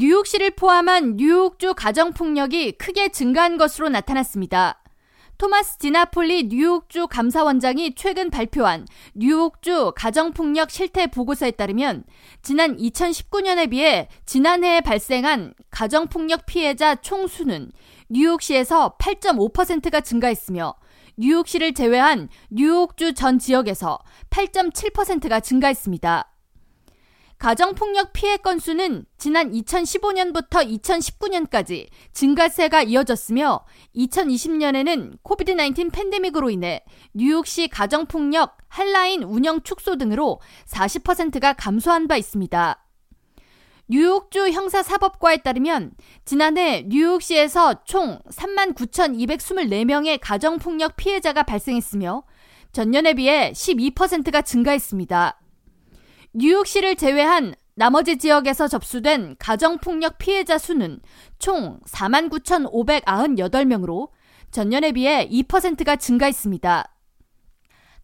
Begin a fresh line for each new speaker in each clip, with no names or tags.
뉴욕시를 포함한 뉴욕주 가정폭력이 크게 증가한 것으로 나타났습니다. 토마스 디나폴리 뉴욕주 감사원장이 최근 발표한 뉴욕주 가정폭력 실태 보고서에 따르면 지난 2019년에 비해 지난해에 발생한 가정폭력 피해자 총수는 뉴욕시에서 8.5%가 증가했으며 뉴욕시를 제외한 뉴욕주 전 지역에서 8.7%가 증가했습니다. 가정폭력 피해 건수는 지난 2015년부터 2019년까지 증가세가 이어졌으며 2020년에는 코비드-19 팬데믹으로 인해 뉴욕시 가정폭력 한라인 운영 축소 등으로 40%가 감소한 바 있습니다. 뉴욕주 형사사법과에 따르면 지난해 뉴욕시에서 총 39,224명의 가정폭력 피해자가 발생했으며 전년에 비해 12%가 증가했습니다. 뉴욕시를 제외한 나머지 지역에서 접수된 가정폭력 피해자 수는 총 49,598명으로 전년에 비해 2%가 증가했습니다.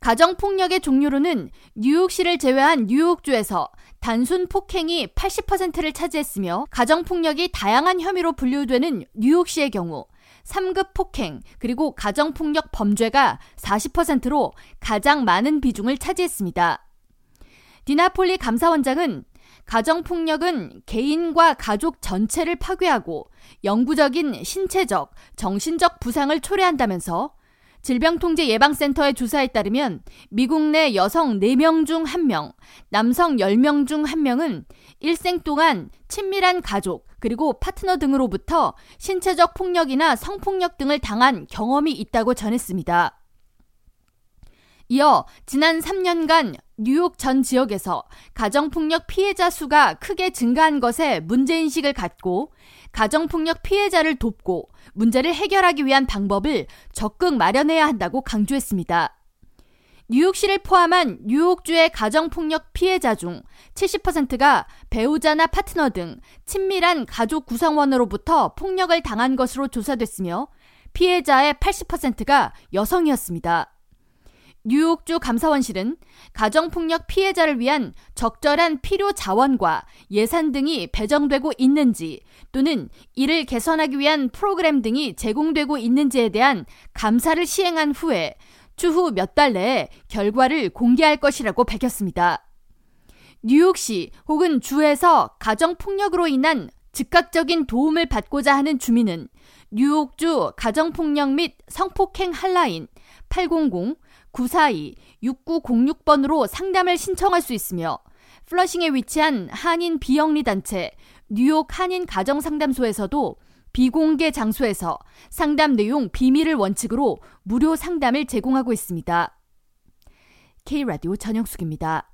가정폭력의 종류로는 뉴욕시를 제외한 뉴욕주에서 단순 폭행이 80%를 차지했으며 가정폭력이 다양한 혐의로 분류되는 뉴욕시의 경우 3급 폭행 그리고 가정폭력 범죄가 40%로 가장 많은 비중을 차지했습니다. 디나폴리 감사원장은 가정폭력은 개인과 가족 전체를 파괴하고 영구적인 신체적, 정신적 부상을 초래한다면서 질병통제예방센터의 조사에 따르면 미국 내 여성 4명 중 1명, 남성 10명 중 1명은 일생 동안 친밀한 가족, 그리고 파트너 등으로부터 신체적 폭력이나 성폭력 등을 당한 경험이 있다고 전했습니다. 이어 지난 3년간 뉴욕 전 지역에서 가정폭력 피해자 수가 크게 증가한 것에 문제인식을 갖고 가정폭력 피해자를 돕고 문제를 해결하기 위한 방법을 적극 마련해야 한다고 강조했습니다. 뉴욕시를 포함한 뉴욕주의 가정폭력 피해자 중 70%가 배우자나 파트너 등 친밀한 가족 구성원으로부터 폭력을 당한 것으로 조사됐으며 피해자의 80%가 여성이었습니다. 뉴욕주 감사원실은 가정폭력 피해자를 위한 적절한 필요 자원과 예산 등이 배정되고 있는지 또는 이를 개선하기 위한 프로그램 등이 제공되고 있는지에 대한 감사를 시행한 후에 추후 몇 달 내에 결과를 공개할 것이라고 밝혔습니다. 뉴욕시 혹은 주에서 가정폭력으로 인한 즉각적인 도움을 받고자 하는 주민은 뉴욕주 가정폭력 및 성폭행 한라인 800-942-6906번으로 상담을 신청할 수 있으며 플러싱에 위치한 한인 비영리 단체 뉴욕 한인 가정상담소에서도 비공개 장소에서 상담 내용 비밀을 원칙으로 무료 상담을 제공하고 있습니다. K라디오 전영숙입니다.